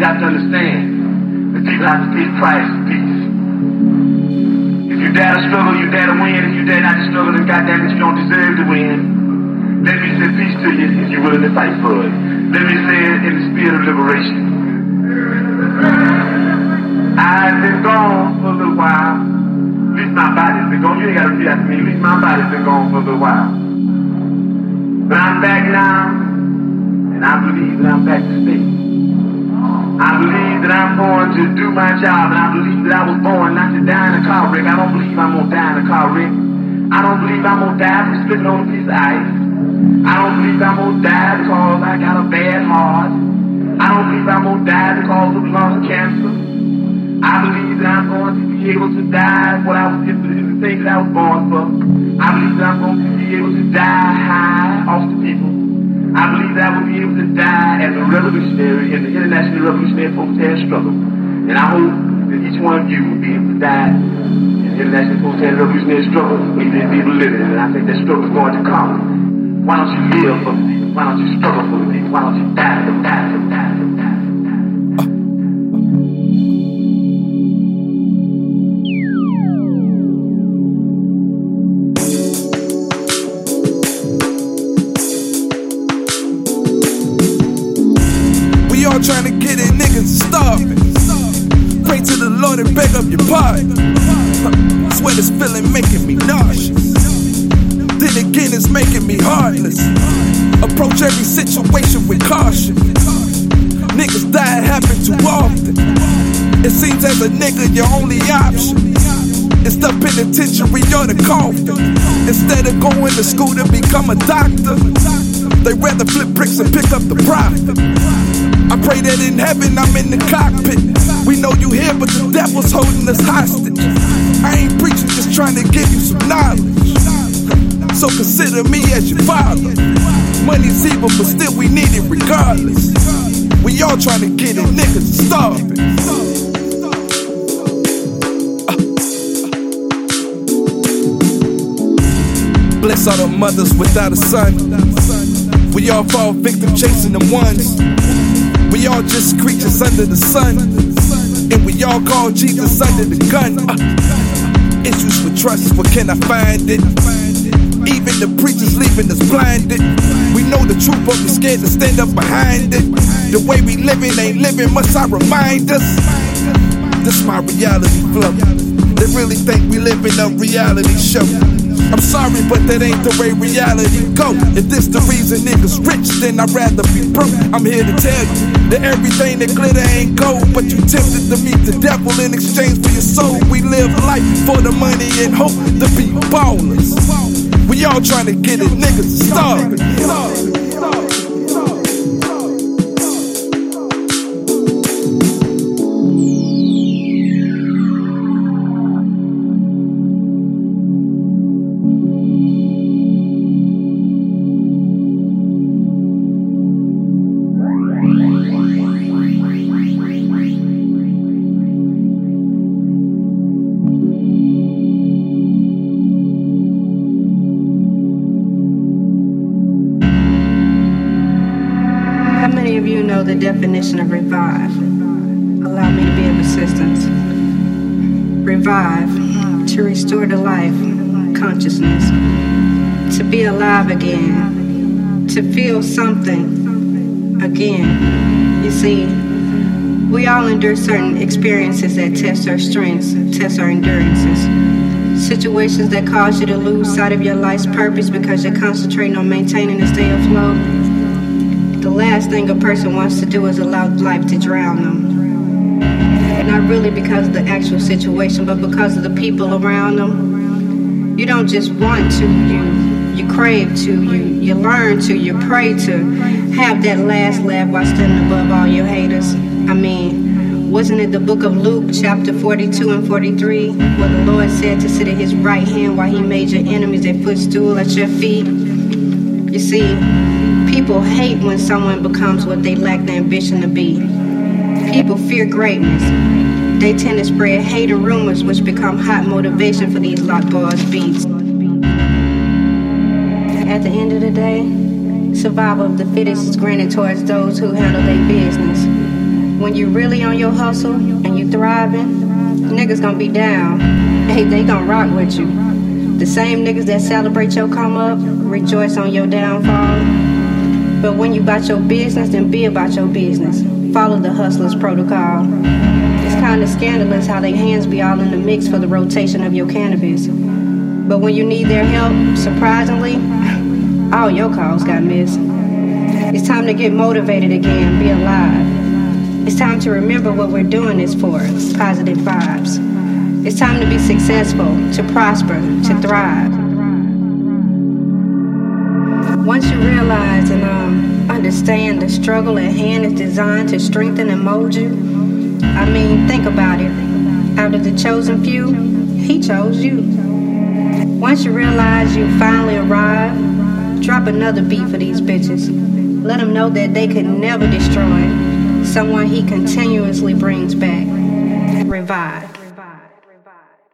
the price of peace. If you dare to struggle, you dare to win. If you dare not to struggle, then goddamn it, you don't deserve to win. Let me say peace to you if you're willing to fight for it. Let me say it in the spirit of liberation. I've been gone for a little while. At least my body's been gone. You ain't gotta repeat after me. At least my body's been gone for a little while. But I'm back now, and I believe that I'm back to stay. I believe that I'm going to do my job, and I believe that I was born not to die in a car wreck. I don't believe I'm gonna die in a car wreck. I don't believe I'm gonna die from spitting on a piece of ice. I don't believe I'm gonna die because I got a bad heart. I don't believe I'm gonna die because of lung cancer. I believe that I'm going to be able to die what I was the thing that I was born for. I believe that I'm going to be able to die high off the people. I believe that I will be able to die as a revolutionary in the international revolutionary protest struggle. And I hope that each one of you will be able to die in the international protest revolutionary struggle when you be able to live it. And I think that struggle is going to come. Why don't you live for the people? Why don't you struggle for the people? Why don't you die for die for your pardon. Sweat this feeling making me nauseous. Then again, it's making me heartless. Approach every situation with caution. Niggas die happen too often. It seems as a nigga, your only option is the penitentiary or the coffin. Instead of going to school to become a doctor, they rather flip bricks and pick up the profit. I pray that in heaven I'm in the cockpit. We know you here, but the devil's holding us hostage. I ain't preaching, just trying to give you some knowledge. So consider me as your father. Money's evil, but still we need it regardless. We all trying to get it, niggas starving. Bless all the mothers without a son. We all fall victim chasing them ones. We all just creatures under the sun. And we all call Jesus under the gun. Uh, issues with trust, where can I find it? Even the preachers leaving us blinded. We know the truth, but we scared to stand up behind it. The way we living ain't living, must I remind us? This my reality flow. They really think we live in a reality show. I'm sorry, but that ain't the way reality go. If this the reason niggas rich, then I'd rather be broke. I'm here to tell you that everything that glitter ain't gold, but you tempted to meet the devil in exchange for your soul. We live life for the money and hope to be ballers. We all trying to get it, niggas starving. Of you know the definition of revive? Allow me to be of assistance. Revive, to restore to life, consciousness, to be alive again, to feel something again. You see, we all endure certain experiences that test our strengths, test our endurances. Situations that cause you to lose sight of your life's purpose because you're concentrating on maintaining a state of flow. The last thing a person wants to do is allow life to drown them. Not really because of the actual situation, but because of the people around them. You don't just want to, you you crave to, you you learn to, you pray to have that last laugh while standing above all your haters. I mean, wasn't it the book of Luke, chapter 42 and 43, where the Lord said to sit at his right hand while he made your enemies a footstool at your feet? You see, people hate when someone becomes what they lack the ambition to be. People fear greatness. They tend to spread hate and rumors, which become hot motivation for these LocBarz beats. At the end of the day, survival of the fittest is granted towards those who handle their business. When you're really on your hustle and you're thriving, niggas gonna be down. Hey, they gonna rock with you. The same niggas that celebrate your come up, rejoice on your downfall. But when you about your business, then be about your business. Follow the hustler's protocol. It's kind of scandalous how their hands be all in the mix for the rotation of your cannabis. But when you need their help, surprisingly, all your calls got missed. It's time to get motivated again, be alive. It's time to remember what we're doing this for positive vibes. It's time to be successful, to prosper, to thrive. Once you realize and understand the struggle at hand is designed to strengthen and mold you, I mean, think about it. Out of the chosen few, he chose you. Once you realize you finally arrived, drop another beat for these bitches. Let them know that they could never destroy someone he continuously brings back. Revive.